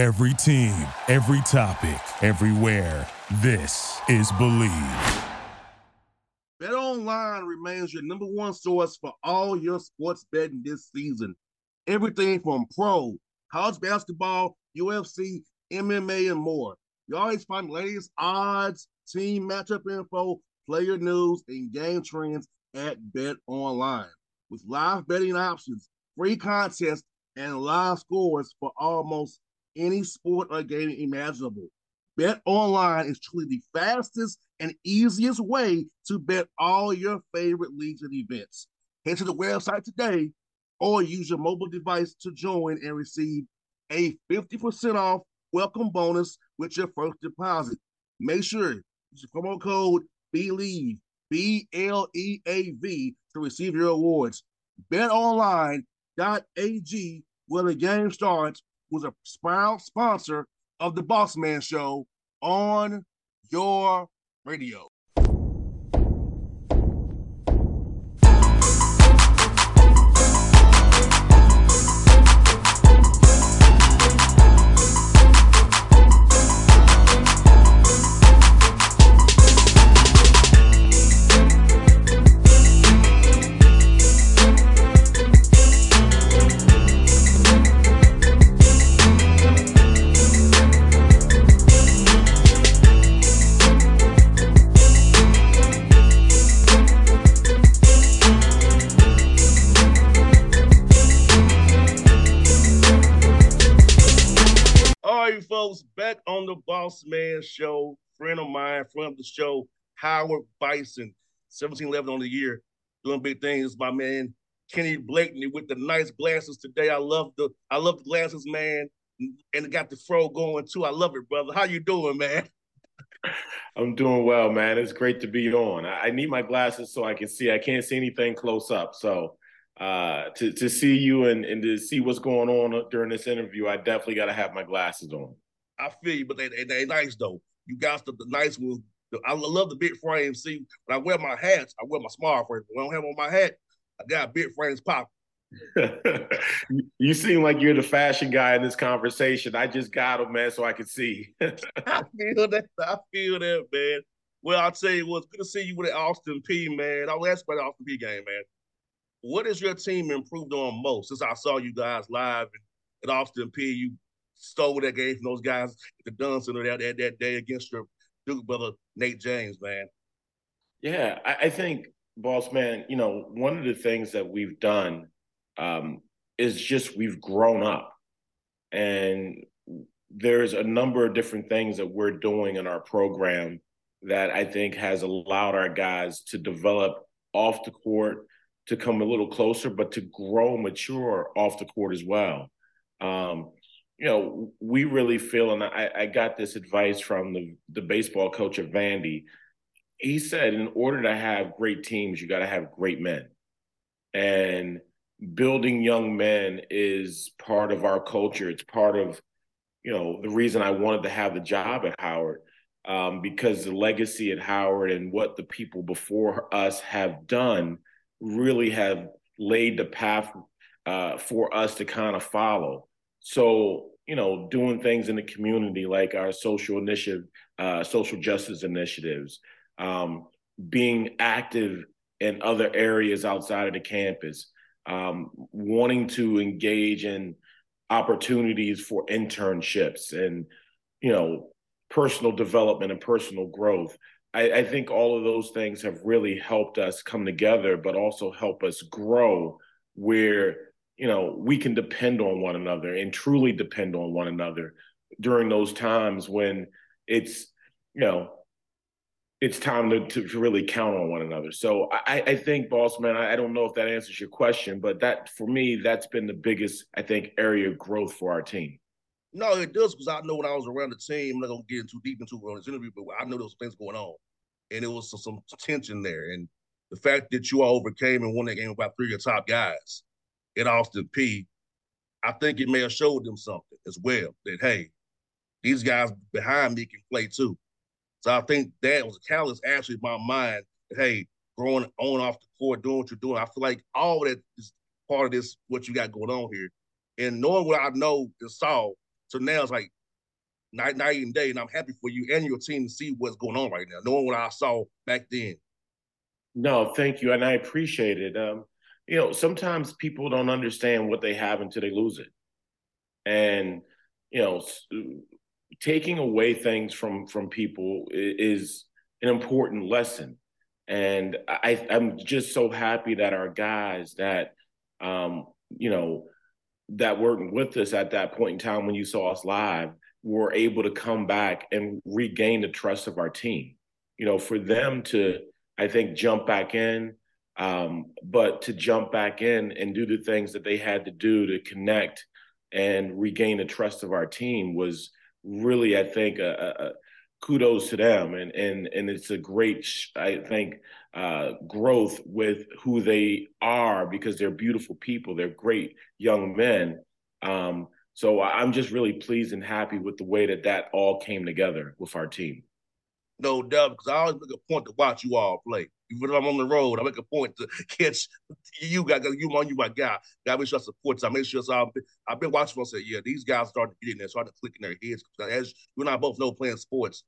Every team, every topic, everywhere. This is Bleav. Bet Online remains your number one source for all your sports betting this season. Everything from pro, college basketball, UFC, MMA, and more. You always find the latest odds, team matchup info, player news, and game trends at Bet Online. With live betting options, free contests, and live scores for almost any sport or game imaginable. Bet Online is truly the fastest and easiest way to bet all your favorite leagues and events. Head to the website today or use your mobile device to join and receive a 50% off welcome bonus with your first deposit. Make sure use the promo code BLEAV, B L E A V, to receive your awards. BetOnline.ag, where the game starts, was a sponsor of the Boss Man Show on your radio. Boss Man Show. Friend of mine, friend of the show, Howard Bison, 1711 on the year, doing big things. My man Kenny Blakeney with the nice glasses today. I love the I love the glasses, man, and it got the fro going too. I love it, brother. How you doing, man? I'm doing well, man. It's great to be on. I need my glasses so I can see. I can't see anything close up, so uh, to to see you and and to see what's going on during this interview, I definitely got to have my glasses on. I feel you, but they they, they nice though. You got the, the nice ones. I love the big frames. See, when I wear my hats, I wear my small frames. When I don't have on my hat, I got big frames pop. you seem like you're the fashion guy in this conversation. I just got them, man, so I can see. I feel that. I feel that, man. Well, I'll tell you what, it's good to see you with the Austin Peay, man. I'll ask about the Austin Peay game, man. What has your team improved on most since I saw you guys live at Austin Peay? You stole that game from those guys at the Dunn Center that, that, that day against your Duke brother, Nate James, man. Yeah, I, I, think, boss man, you know, one of the things that we've done um, is just we've grown up. And there's a number of different things that we're doing in our program that I think has allowed our guys to develop off the court, to come a little closer, but to grow mature off the court as well. Um, you know, we really feel, and I, I got this advice from the, the baseball coach of Vandy. He said, in order to have great teams, you got to have great men. And building young men is part of our culture. It's part of, you know, the reason I wanted to have the job at Howard, um, because the legacy at Howard and what the people before us have done really have laid the path uh, for us to kind of follow. So you know, doing things in the community like our social initiative, uh, social justice initiatives, um, being active in other areas outside of the campus, um, wanting to engage in opportunities for internships and, you know, personal development and personal growth. I, I think all of those things have really helped us come together, but also help us grow where you know, we can depend on one another and truly depend on one another during those times when it's, you know, it's time to, to really count on one another. So I, I think, boss man, I, I don't know if that answers your question, but that for me, that's been the biggest, I think, area of growth for our team. No, it does because I know when I was around the team, I'm not gonna get too deep into it on this interview, but I know there was things going on, and it was some, some tension there, and the fact that you all overcame and won that game about three of your top guys, at Austin Peay, I think it may have showed them something as well that hey, these guys behind me can play too. So I think that was a catalyst actually in my mind that hey, growing on off the court, doing what you're doing. I feel like all that is part of this what you got going on here. And knowing what I know and saw, So now it's like night, night and day, and I'm happy for you and your team to see what's going on right now, knowing what I saw back then. No, thank you, and I appreciate it. Um, you know, sometimes people don't understand what they have until they lose it, and you know, taking away things from from people is an important lesson. And I, I'm just so happy that our guys that, um, you know, that weren't with us at that point in time when you saw us live were able to come back and regain the trust of our team. You know, for them to, I think, jump back in, um, but to jump back in and do the things that they had to do to connect and regain the trust of our team was really, I think, a, a kudos to them, and and and it's a great, I think, uh, growth with who they are because they're beautiful people. They're great young men. Um, so I'm just really pleased and happy with the way that that all came together with our team. No doubt, because I always make a point to watch you all play. Even if I'm on the road, I make a point to catch you. guys. you on you, my guy. Got to make sure I support. So I make sure. So I've been, I've been watching. I say, yeah, these guys starting to get in there, starting to click in their heads. As you and I both know, playing sports,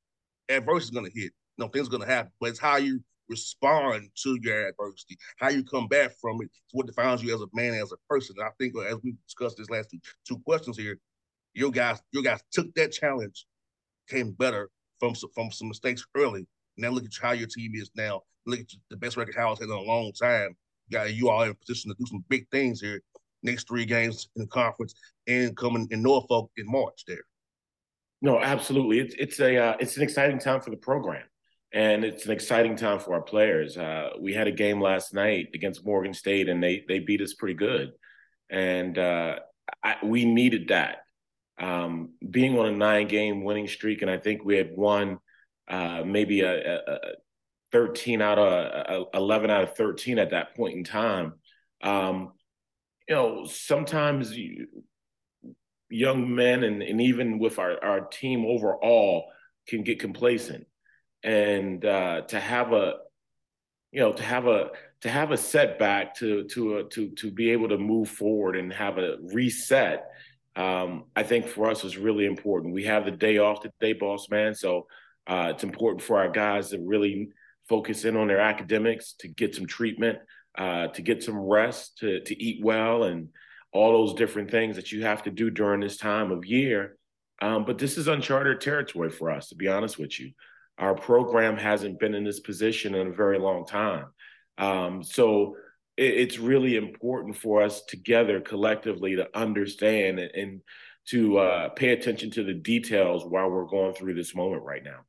adversity is to hit. You know, things to happen, but it's how you respond to your adversity, how you come back from it. It's what defines you as a man, as a person. And I think as we discussed this last two, two questions here, your guys, your guys took that challenge, came better from from some mistakes early. Now look at how your team is now. Look at the best record Howard's had in a long time. Got you all in position to do some big things here. Next three games in the conference and coming in Norfolk in March there. No, absolutely. It's it's a uh, it's an exciting time for the program, and it's an exciting time for our players. Uh, we had a game last night against Morgan State, and they they beat us pretty good, and uh, I, we needed that. Um, being on a nine game winning streak, and I think we had won uh, maybe a, a, a, 13 out of 11 out of 13 at that point in time. Um, you know, sometimes you, young men and, and even with our, our team overall can get complacent and uh, to have a you know to have a to have a setback to to uh, to to be able to move forward and have a reset um, i think for us is really important we have the day off today boss man so uh, it's important for our guys to really focus in on their academics to get some treatment uh, to get some rest to to eat well and all those different things that you have to do during this time of year. Um, but this is uncharted territory for us, to be honest with you. Our program hasn't been in this position in a very long time. Um, so it's really important for us together collectively to understand and, and to uh, pay attention to the details while we're going through this moment right now.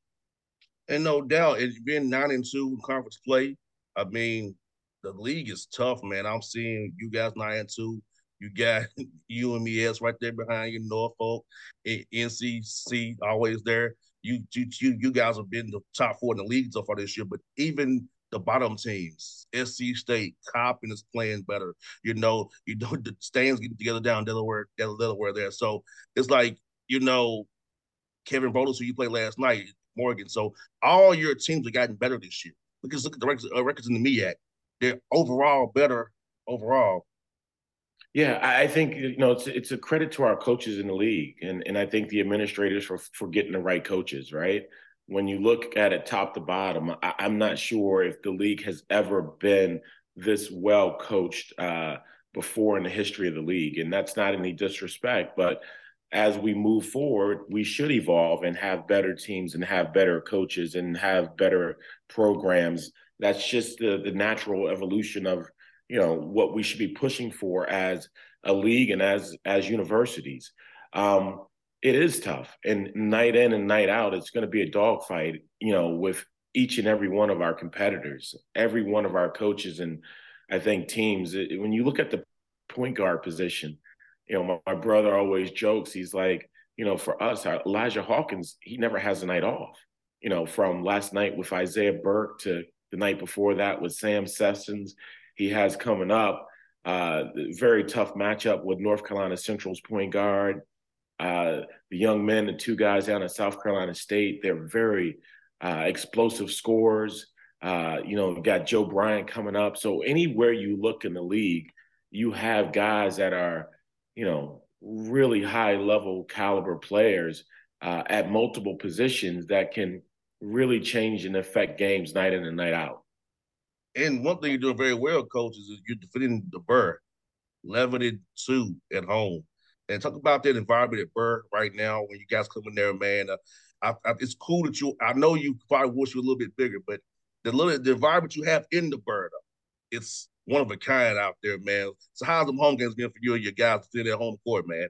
And no doubt, it's been nine and two conference play. I mean, the league is tough, man. I'm seeing you guys nine and two. You got UMES right there behind you, Norfolk, NCC always there. You, you, you, guys have been the top four in the league so far this year, but even the bottom teams, SC State, Coppin is playing better. You know, you know the stands getting together down Delaware, Delaware there. So it's like you know, Kevin Broadus, who you played last night, Morgan. So all your teams have gotten better this year. Because look at the records, uh, records in the MEAC. They're overall better overall. Yeah, I think you know it's it's a credit to our coaches in the league, and and I think the administrators for for getting the right coaches. Right, when you look at it top to bottom, I, am not sure if the league has ever been this well coached uh, before in the history of the league, and that's not any disrespect, but as we move forward, we should evolve and have better teams and have better coaches and have better programs. That's just the the natural evolution of you know what we should be pushing for as a league and as as universities. Um, it is tough, and night in and night out, it's going to be a dogfight. You know, with each and every one of our competitors, every one of our coaches, and I think teams. When you look at the point guard position, you know, my, my brother always jokes. He's like, you know, for us, Elijah Hawkins, he never has a night off. You know, from last night with Isaiah Burke to the night before that with Sam Sessions he has coming up. Uh, very tough matchup with North Carolina Central's point guard. Uh, the young men, the two guys down at South Carolina State, they're very uh, explosive scores. Uh, you know, got Joe Bryant coming up. So anywhere you look in the league, you have guys that are, you know, really high level caliber players uh, at multiple positions that can really change and affect games night in and night out. And one thing you're doing very well, coach, is you're defending the Burr, 11 and 2 at home. And talk about that environment at Burr right now when you guys come in there, man. Uh, I, I, it's cool that you, I know you probably wish you were a little bit bigger, but the little the environment you have in the Burr, it's one of a kind out there, man. So how's the home games been for you and your guys to their home court, man?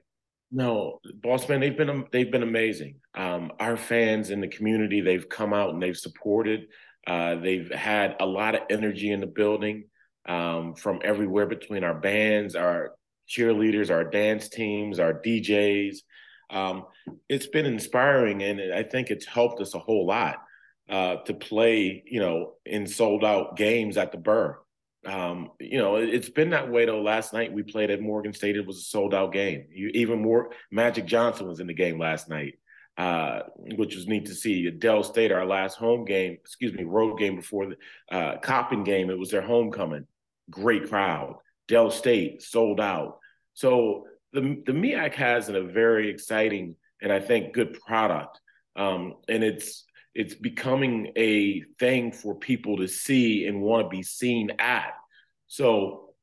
No, boss man, they've been they've been amazing. Um, our fans in the community, they've come out and they've supported. Uh, they've had a lot of energy in the building um, from everywhere between our bands, our cheerleaders, our dance teams, our DJs. Um, it's been inspiring, and I think it's helped us a whole lot uh, to play, you know, in sold out games at the Burr. Um, you know, it's been that way though. Last night we played at Morgan State; it was a sold out game. You, even more, Magic Johnson was in the game last night uh, which was neat to see. Del State, our last home game, excuse me, road game before the uh, Coppin game, it was their homecoming. Great crowd. Del State sold out. So the the MEAC has a very exciting and I think good product, um, and it's it's becoming a thing for people to see and want to be seen at. So,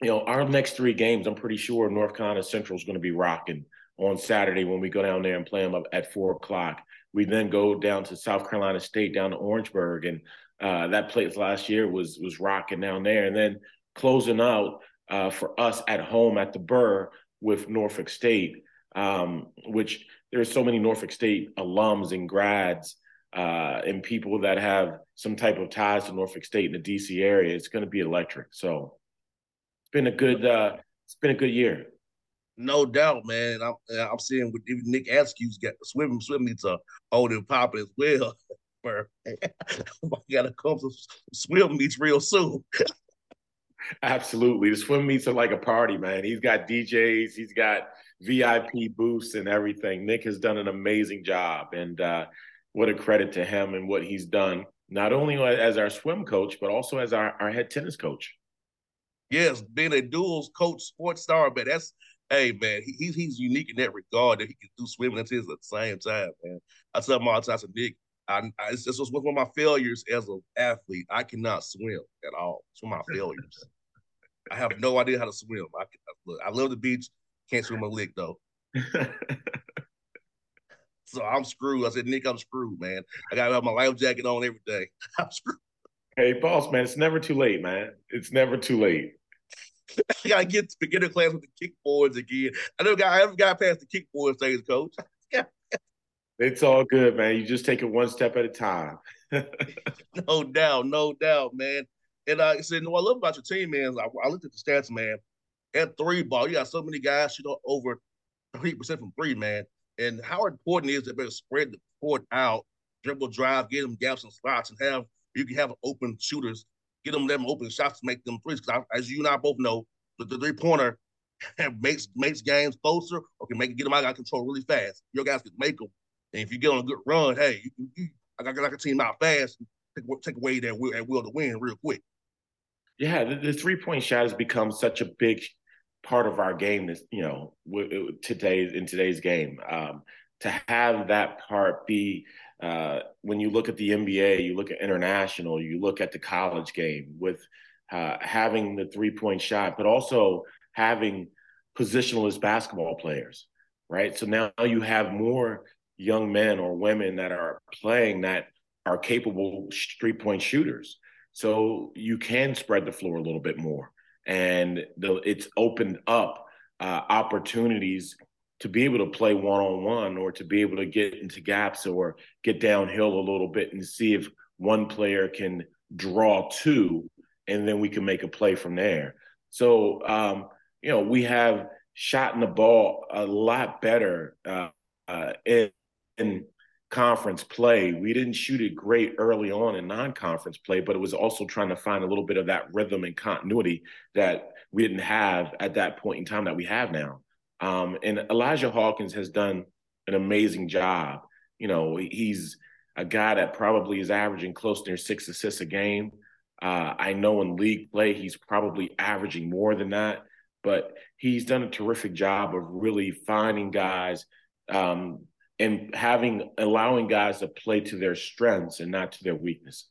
you know, our next three games, I'm pretty sure North Carolina Central is going to be rocking on Saturday when we go down there and play them at four o'clock. We then go down to South Carolina State, down to Orangeburg, and uh, that place last year was was rocking down there. And then closing out uh, for us at home at the Burr with Norfolk State, um, which there's so many Norfolk State alums and grads uh, and people that have some type of ties to Norfolk State in the DC area. It's going to be electric. So it's been a good uh, it's been a good year. No doubt, man. I'm I'm seeing with Nick Askew's got swim swim meets are old and popping as well. I gotta come to swim meets real soon. Absolutely. The swim meets are like a party, man. He's got DJs, he's got VIP booths and everything. Nick has done an amazing job. And uh, what a credit to him and what he's done, not only as our swim coach, but also as our, our head tennis coach. Yes, being a dual coach sports star, but that's hey man, he, he's he's unique in that regard that he can do swimming and tennis at the same time, man. I tell him all the time, I said, Nick, I, I this was one of my failures as an athlete. I cannot swim at all. It's one of my failures. I have no idea how to swim. I look, I love the beach, can't swim a lick though. so I'm screwed. I said, Nick, I'm screwed, man. I gotta have my life jacket on every day. I'm screwed. Hey, boss, man, it's never too late, man. It's never too late. I gotta get to beginner class with the kickboards again. I never got I never got past the kickboard stage, coach. It's all good, man. You just take it one step at a time. no doubt, no doubt, man. And I said, no, I love about your team, man. I, I looked at the stats, man. At three ball, you got so many guys shoot over 30% from three, man. And how important is it to spread the court out, dribble drive, get them gaps and slots, and have you can have open shooters get them them open shots to make them threes. Because as you and I both know, the, the three pointer makes makes games closer or can make it get them out of control really fast. Your guys can make them, and if you get on a good run, hey, you, you, I got like a team out fast, take, take away that will and will to win real quick. Yeah, the, the three point shot has become such a big part of our game. This you know today in today's game. Um, to have that part be uh, when you look at the NBA, you look at international, you look at the college game with uh, having the three point shot, but also having positionless basketball players, right? So now you have more young men or women that are playing that are capable three point shooters. So you can spread the floor a little bit more. And the, it's opened up uh, opportunities to be able to play one on one or to be able to get into gaps or get downhill a little bit and see if one player can draw two and then we can make a play from there. So, um, you know, we have shot in the ball a lot better uh, uh, in, in conference play. We didn't shoot it great early on in non-conference play, but it was also trying to find a little bit of that rhythm and continuity that we didn't have at that point in time that we have now. Um, and Elijah Hawkins has done an amazing job. You know, he's a guy that probably is averaging close to six assists a game. Uh, I know in league play, he's probably averaging more than that. but he's done a terrific job of really finding guys um, and having allowing guys to play to their strengths and not to their weaknesses.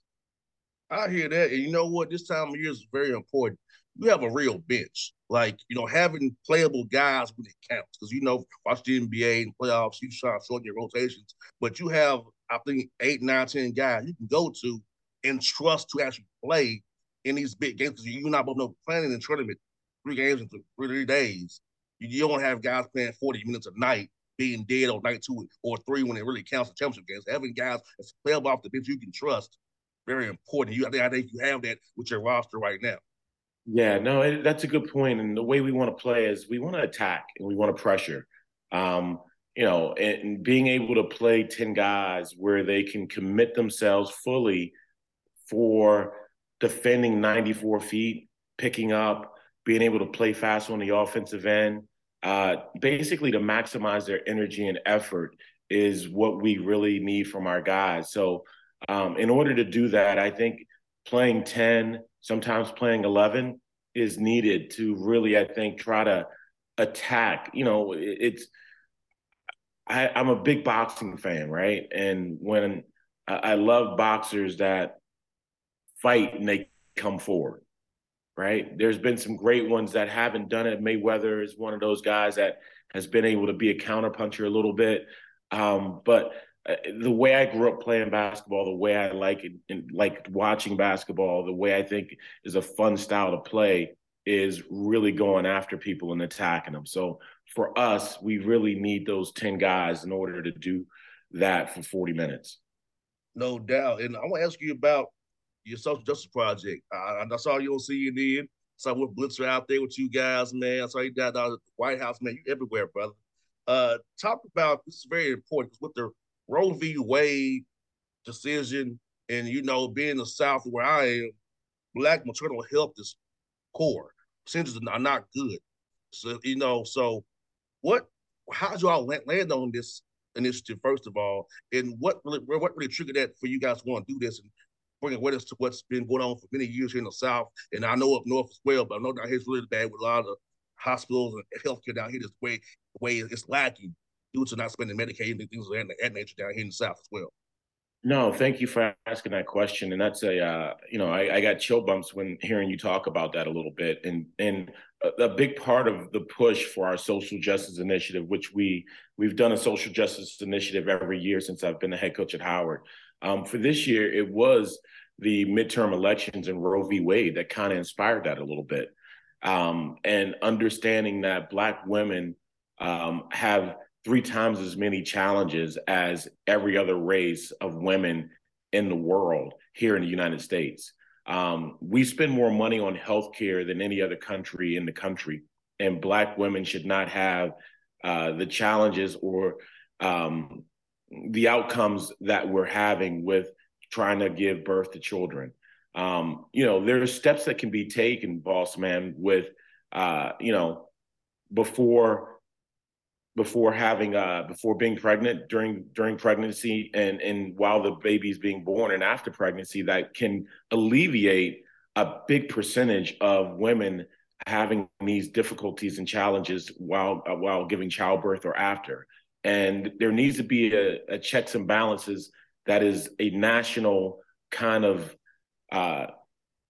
I hear that, and you know what? This time of year is very important. You have a real bench, like you know, having playable guys when it counts. Because you know, watch the NBA and playoffs, you try to shorten your rotations, but you have, I think, eight, nine, ten guys you can go to and trust to actually play in these big games. Because you're not both know playing in the tournament three games in three days. You, you don't have guys playing 40 minutes a night being dead on night two or three when it really counts in championship games. Having guys that's playable off the bench you can trust, very important. You, I think you have that with your roster right now. Yeah, no, it, that's a good point. And the way we want to play is we want to attack and we want to pressure. Um, you know, and being able to play 10 guys where they can commit themselves fully for defending 94 feet, picking up, being able to play fast on the offensive end, uh, basically to maximize their energy and effort is what we really need from our guys. So, um, in order to do that, I think playing 10, sometimes playing 11 is needed to really, I think, try to attack. You know, it, it's, I, am a big boxing fan, right? And when I, I love boxers that fight and they come forward right? There's been some great ones that haven't done it. Mayweather is one of those guys that has been able to be a counterpuncher a little bit. Um, but uh, the way I grew up playing basketball, the way I like it and like watching basketball, the way I think is a fun style to play is really going after people and attacking them. So for us, we really need those 10 guys in order to do that for 40 minutes. No doubt. And I want to ask you about your social justice project. I, I saw you on CNN. Saw with Blitzer out there with you guys, man. I saw you down at the White House, man. You everywhere, brother. Uh, talk about this is very important with the Roe v. Wade decision, and you know, being the South where I am, black maternal health is core. Percentages are not good. So you know, so what? How did y'all land on this initiative first of all, and what really what really triggered that for you guys to want to do this, and bring awareness to what's been going on for many years here in the South, and I know up north as well. But I know down here it's really bad with a lot of hospitals and healthcare down here. This way, way it's lacking due to not spending Medicaid and things of that nature down here in the South as well. No, thank you for asking that question. And that's a, uh, you know, I, I, got chill bumps when hearing you talk about that a little bit. And and a, a, big part of the push for our social justice initiative, which we we've done a social justice initiative every year since I've been the head coach at Howard. Um, for this year, it was the midterm elections and Roe v. Wade that kind of inspired that a little bit. Um, and understanding that Black women um, have three times as many challenges as every other race of women in the world here in the United States. Um, we spend more money on healthcare than any other country in the country, and Black women should not have uh, the challenges or um, the outcomes that we're having with trying to give birth to children. Um, you know, there's steps that can be taken, boss man, with uh, you know, before before having uh before being pregnant during during pregnancy and and while the baby's being born and after pregnancy that can alleviate a big percentage of women having these difficulties and challenges while uh, while giving childbirth or after and there needs to be a, a checks and balances that is a national kind of uh,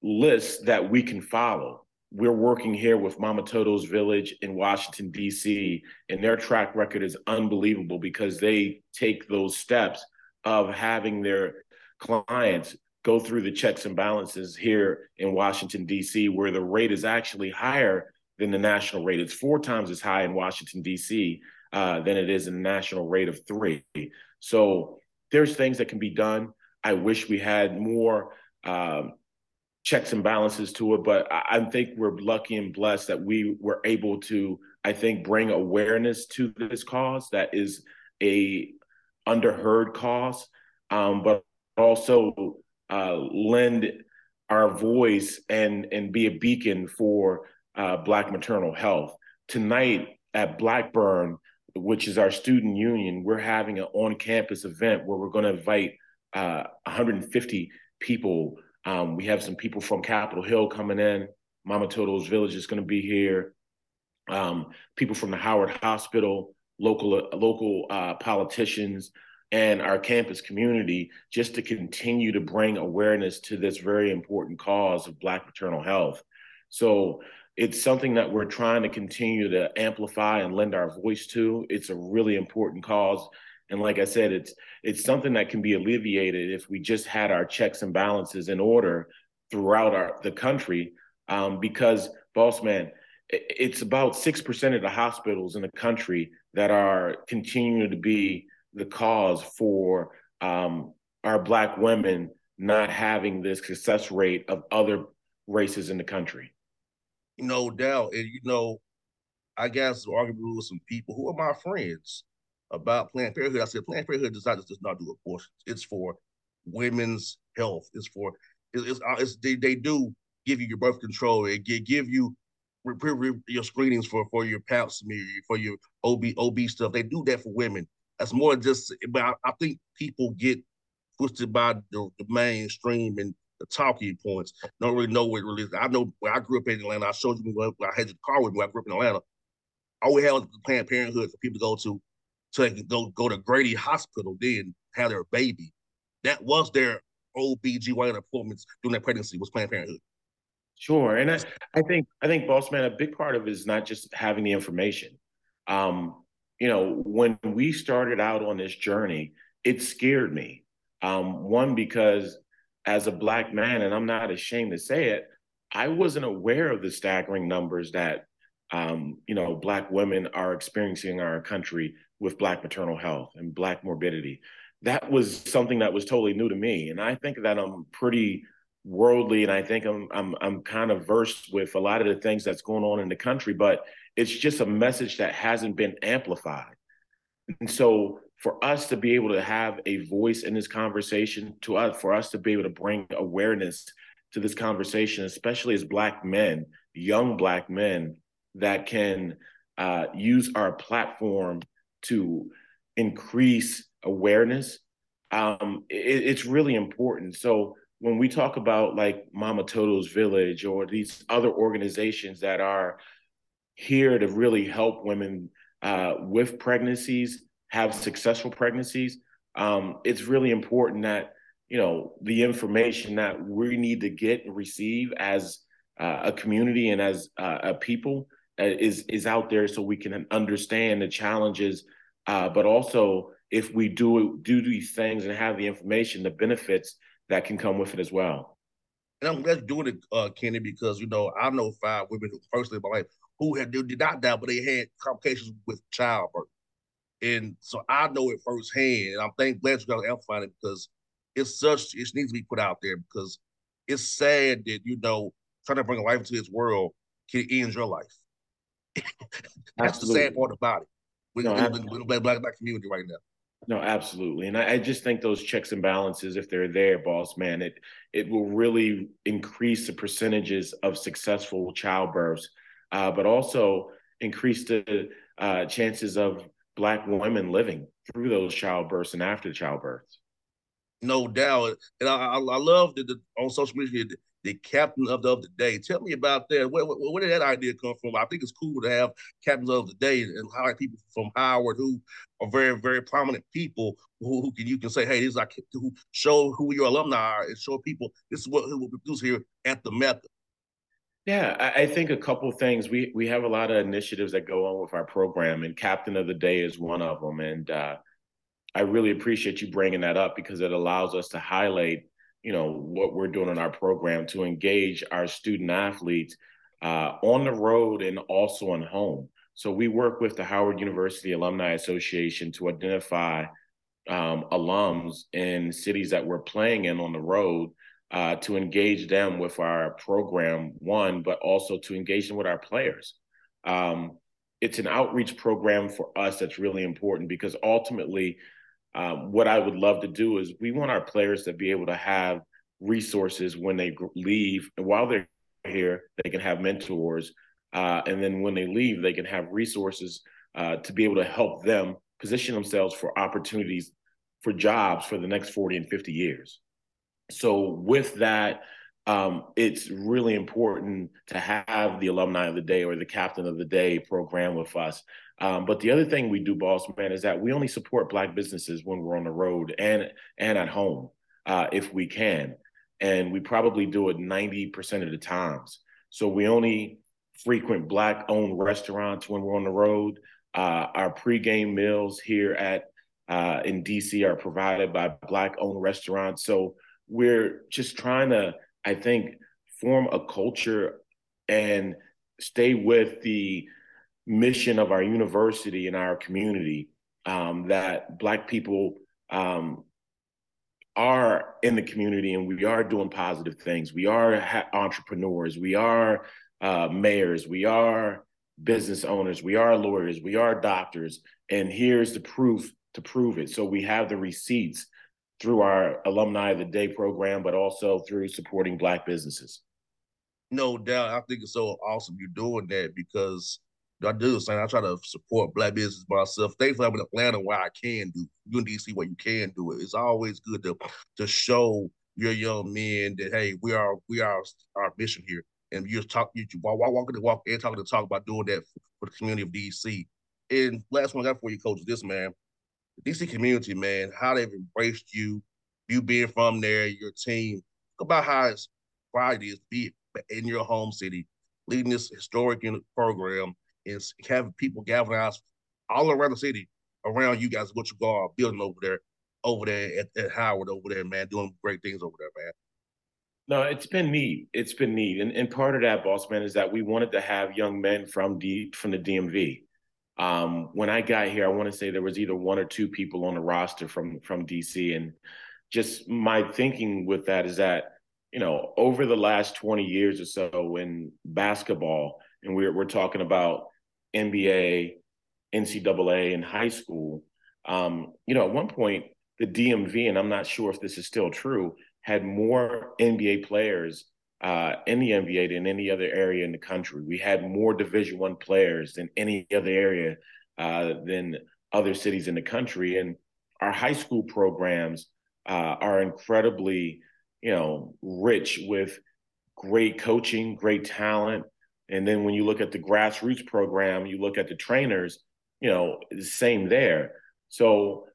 list that we can follow. We're working here with Mamatoto's Village in Washington, D.C., and their track record is unbelievable because they take those steps of having their clients go through the checks and balances here in Washington, D.C., where the rate is actually higher than the national rate. It's four times as high in Washington, D.C. Uh, than it is in the national rate of three. So there's things that can be done. I wish we had more um, checks and balances to it, but I, I, think we're lucky and blessed that we were able to, I think, bring awareness to this cause that is a underheard cause, um, but also uh, lend our voice and and be a beacon for uh, Black maternal health. Tonight at Blackburn, which is our student union, we're having an on-campus event where we're going to invite uh, 150 people. Um, we have some people from Capitol Hill coming in. Mamatoto's Village is going to be here. um, people from the Howard Hospital, local local uh, politicians, and our campus community, just to continue to bring awareness to this very important cause of Black maternal health. So it's something that we're trying to continue to amplify and lend our voice to. It's a really important cause. And like I said, it's it's something that can be alleviated if we just had our checks and balances in order throughout our the country. Um, because boss man, it's about six percent of the hospitals in the country that are continuing to be the cause for um, our black women not having the success rate of other races in the country. No doubt, and you know, I guess arguing with some people who are my friends about Planned Parenthood. I said Planned Parenthood does not does not do abortions. It's for women's health. It's for it's, uh, it's they, they do give you your birth control. It give, give you your screenings for for your pap smear, for your OB OB stuff. They do that for women. That's more just. But I, I think people get twisted by the, the, mainstream and the talking points. Don't really know what really. I know where I grew up in Atlanta. I showed you when I had the car with me. I grew up in Atlanta. All we had was Planned Parenthood for people to go to so they could go go to Grady Hospital then have their baby. That was their OBGYN appointments during their pregnancy was Planned Parenthood. Sure. And I, I think I think boss man, a big part of it is not just having the information. Um, you know, when we started out on this journey, it scared me. Um, one, because as a black man, and I'm not ashamed to say it, I wasn't aware of the staggering numbers that um, you know, black women are experiencing in our country with black maternal health and black morbidity. That was something that was totally new to me, and I think that I'm pretty worldly, and I think I'm I'm I'm kind of versed with a lot of the things that's going on in the country, but it's just a message that hasn't been amplified. And so for us to be able to have a voice in this conversation, to us, for us to be able to bring awareness to this conversation, especially as black men, young black men that can uh, use our platform to increase awareness, um, it, it's really important. So when we talk about like Mamatoto's Village or these other organizations that are here to really help women uh, with pregnancies have successful pregnancies, um, it's really important that you know the information that we need to get and receive as uh, a community and as uh, a people uh, is is out there so we can understand the challenges, uh, but also if we do do these things and have the information, the benefits that can come with it as well. And I'm glad you're doing it, uh, Kenny, because you know I know five women who personally in my life who had did not die, but they had complications with childbirth, and so I know it firsthand. And I'm thank glad you got to amplify it because it's such it needs to be put out there because it's sad that you know trying to bring a life into this world can end your life. That's the sad part about it. We're no, in the black, black, black community right now. No, absolutely, and I, I, just think those checks and balances, if they're there, boss man, it it will really increase the percentages of successful childbirths, uh, but also increase the uh, chances of black women living through those childbirths and after childbirths. No doubt, and I, I, I love that on social media the captain of the, of the day. Tell me about that. Where, where, where, did that idea come from? I think it's cool to have captains of the day and highlight people from Howard who are very, very prominent people who, who can you can say, hey, these are who show who your alumni are and show people this is what we will produce here at the Mecca. Yeah, I, I think a couple things. We we have a lot of initiatives that go on with our program, and Captain of the Day is one of them. And uh, I really appreciate you bringing that up because it allows us to highlight you know what we're doing in our program to engage our student athletes uh, on the road and also on home. So we work with the Howard University Alumni Association to identify um, alums in cities that we're playing in on the road uh, to engage them with our program, one, but also to engage them with our players. Um, it's an outreach program for us that's really important because ultimately um, what I would love to do is we want our players to be able to have resources when they leave. And while they're here, they can have mentors. Uh, and then when they leave, they can have resources uh, to be able to help them position themselves for opportunities for jobs for the next 40 and 50 years. So, with that, um, it's really important to have the alumni of the day or the captain of the day program with us. Um, but the other thing we do, boss man, is that we only support black businesses when we're on the road and and at home, uh, if we can, and we probably do it ninety percent of the times. So we only frequent black-owned restaurants when we're on the road. Uh, our pregame meals here at uh, in DC are provided by black-owned restaurants. So we're just trying to I think, form a culture and stay with the mission of our university and our community um, that Black people um, are in the community and we are doing positive things. We are ha- entrepreneurs. We are uh, mayors. We are business owners. We are lawyers. We are doctors. And here's the proof to prove it. So we have the receipts through our alumni of the day program, but also through supporting black businesses. No doubt. I think it's so awesome you're doing that because I do the same. I try to support black business myself. Thankfully, I'm in Atlanta where I can do. You in DC where you can do it. It's always good to to show your young men that hey, we are we are our mission here, and you're talking you while walking the walk and talking to talk about doing that for, for the community of DC. And last one I got for you, coach, is this man. DC community, man, how they've embraced you, you being from there, your team. about how it's pride is be in your home city, leading this historic program, and having people galvanized all around the city around you guys, what you are building over there, over there at, at Howard, over there, man, doing great things over there, man. No, it's been neat. It's been neat, and, and part of that, boss man, is that we wanted to have young men from D from the DMV. Um, when I got here, I want to say there was either one or two people on the roster from from DC, and just my thinking with that is that you know over the last 20 years or so in basketball, and we're we're talking about NBA, NCAA, and high school. Um, you know, at one point the DMV, and I'm not sure if this is still true, had more NBA players uh, in the NBA than any other area in the country. We had more Division One players than any other area uh, than other cities in the country, and our high school programs uh, are incredibly, you know, rich with great coaching, great talent. And then when you look at the grassroots program, you look at the trainers, you know, the same there. So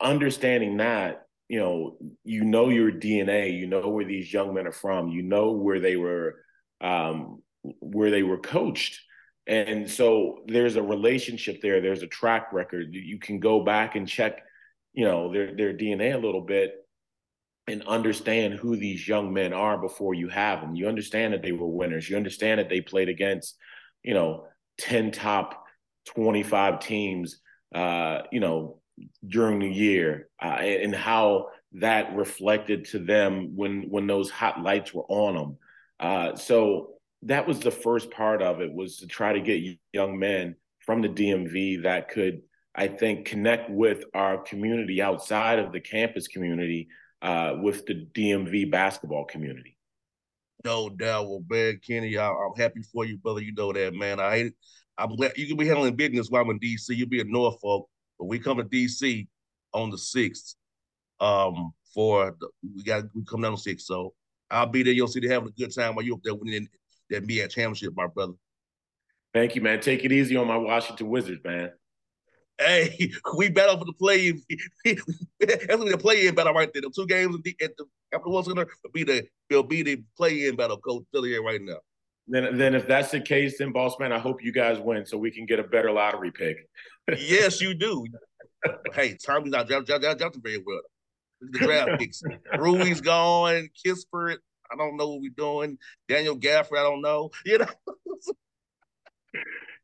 understanding that you know, you know your DNA, you know where these young men are from, you know where they were, um, where they were coached, and so there's a relationship there. There's a track record. You can go back and check, you know, their their DNA a little bit, and understand who these young men are before you have them. You understand that they were winners. You understand that they played against, you know, ten top twenty five teams. Uh, you know, during the year uh, and how that reflected to them when when those hot lights were on them. Uh, so that was the first part of it was to try to get young men from the DMV that could, I think, connect with our community outside of the campus community uh, with the DMV basketball community. No doubt. Well, Ben Kenny, I, am happy for you, brother. You know that, man. I hate. I'm glad you can be handling business while I'm in DC. You'll be in Norfolk. But we come to DC on the sixth. Um, for the, we got we come down on six. So I'll be there. You'll see they having a good time while you up there winning that MEAC championship, my brother. Thank you, man. Take it easy on my Washington Wizards, man. Hey, we battle for the play. That's the play in battle right there. The two games at the after one's gonna be the will be the play in battle. Coach, you right now. Then, then if that's the case, then boss man, I hope you guys win so we can get a better lottery pick. Yes, you do. hey, Tommy's not drafted draft, draft, very well. The draft picks. Rui's gone. Kispert. I don't know what we're doing. Daniel Gafford. I don't know. You know.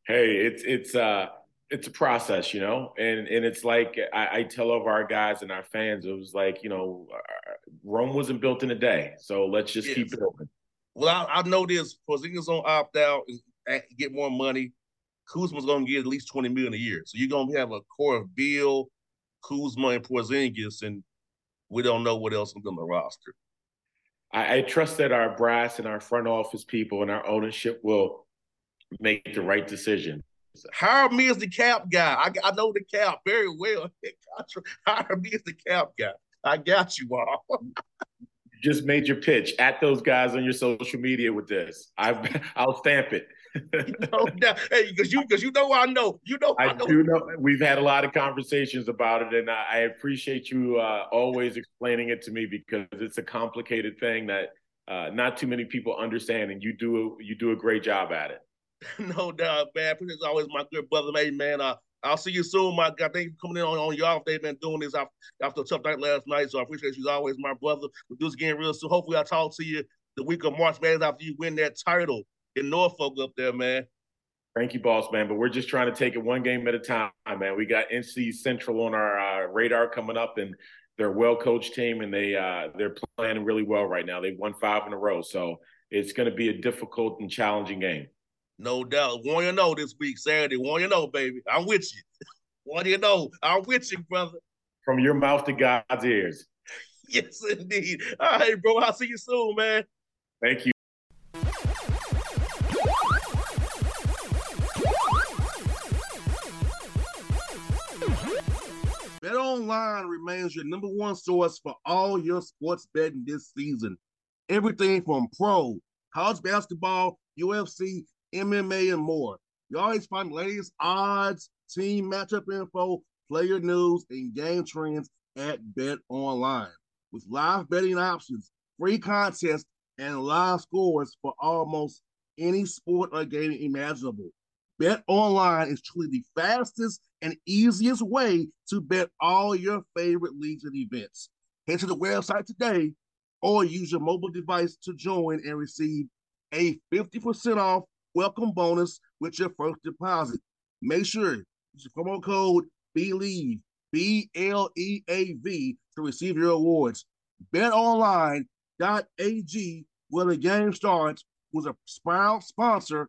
hey, it's it's uh it's a process, you know, and and it's like I, I, tell of our guys and our fans, it was like you know, Rome wasn't built in a day, so let's just yes. keep it open. Well, I, I know this. Porzingis gonna opt out and get more money. Kuzma's gonna get at least twenty million a year. So you're gonna have a core of Beal, Kuzma, and Porzingis, and we don't know what else is on the roster. I, I trust that our brass and our front office people and our ownership will make the right decision. Hire me as the cap guy. I, I know the cap very well. Hire me as the cap guy. I got you all. just made your pitch at those guys on your social media with this. I've I'll stamp it. no, no, hey, because you because you know I know you know I, I know. do know. We've had a lot of conversations about it, and I, I appreciate you uh, always explaining it to me because it's a complicated thing that uh, not too many people understand, and you do you do a great job at it. no doubt, man. It's always my good brother, man. Man, uh, I'll see you soon, my God. Thank you for coming in on, on your off day, man, doing this after, after a tough night last night. So I appreciate you always, my brother. We'll do this again real soon. Hopefully, I'll talk to you the week of March man, after you win that title in Norfolk up there, man. Thank you, boss man. But we're just trying to take it one game at a time, man. We got NC Central on our uh, radar coming up, and they're a well coached team, and they uh, they're playing really well right now. They've won five in a row, so it's going to be a difficult and challenging game. No doubt. Want you know this week, Saturday. Want you know, baby. I'm with you. Want you know, I'm with you, brother. From your mouth to God's ears. yes, indeed. All right, bro. I'll see you soon, man. Thank you. Bet Online remains your number one source for all your sports betting this season. Everything from pro, college basketball, UFC, MMA, and more. You always find the latest odds, team matchup info, player news, and game trends at Bet Online. With live betting options, free contests, and live scores for almost any sport or game imaginable. Bet Online is truly the fastest and easiest way to bet all your favorite leagues and events. Head to the website today or use your mobile device to join and receive a 50% off welcome bonus with your first deposit. Make sure use the promo code BLEAV, B L E A V, to receive your awards. BetOnline.ag, where the game starts, was a proud sponsor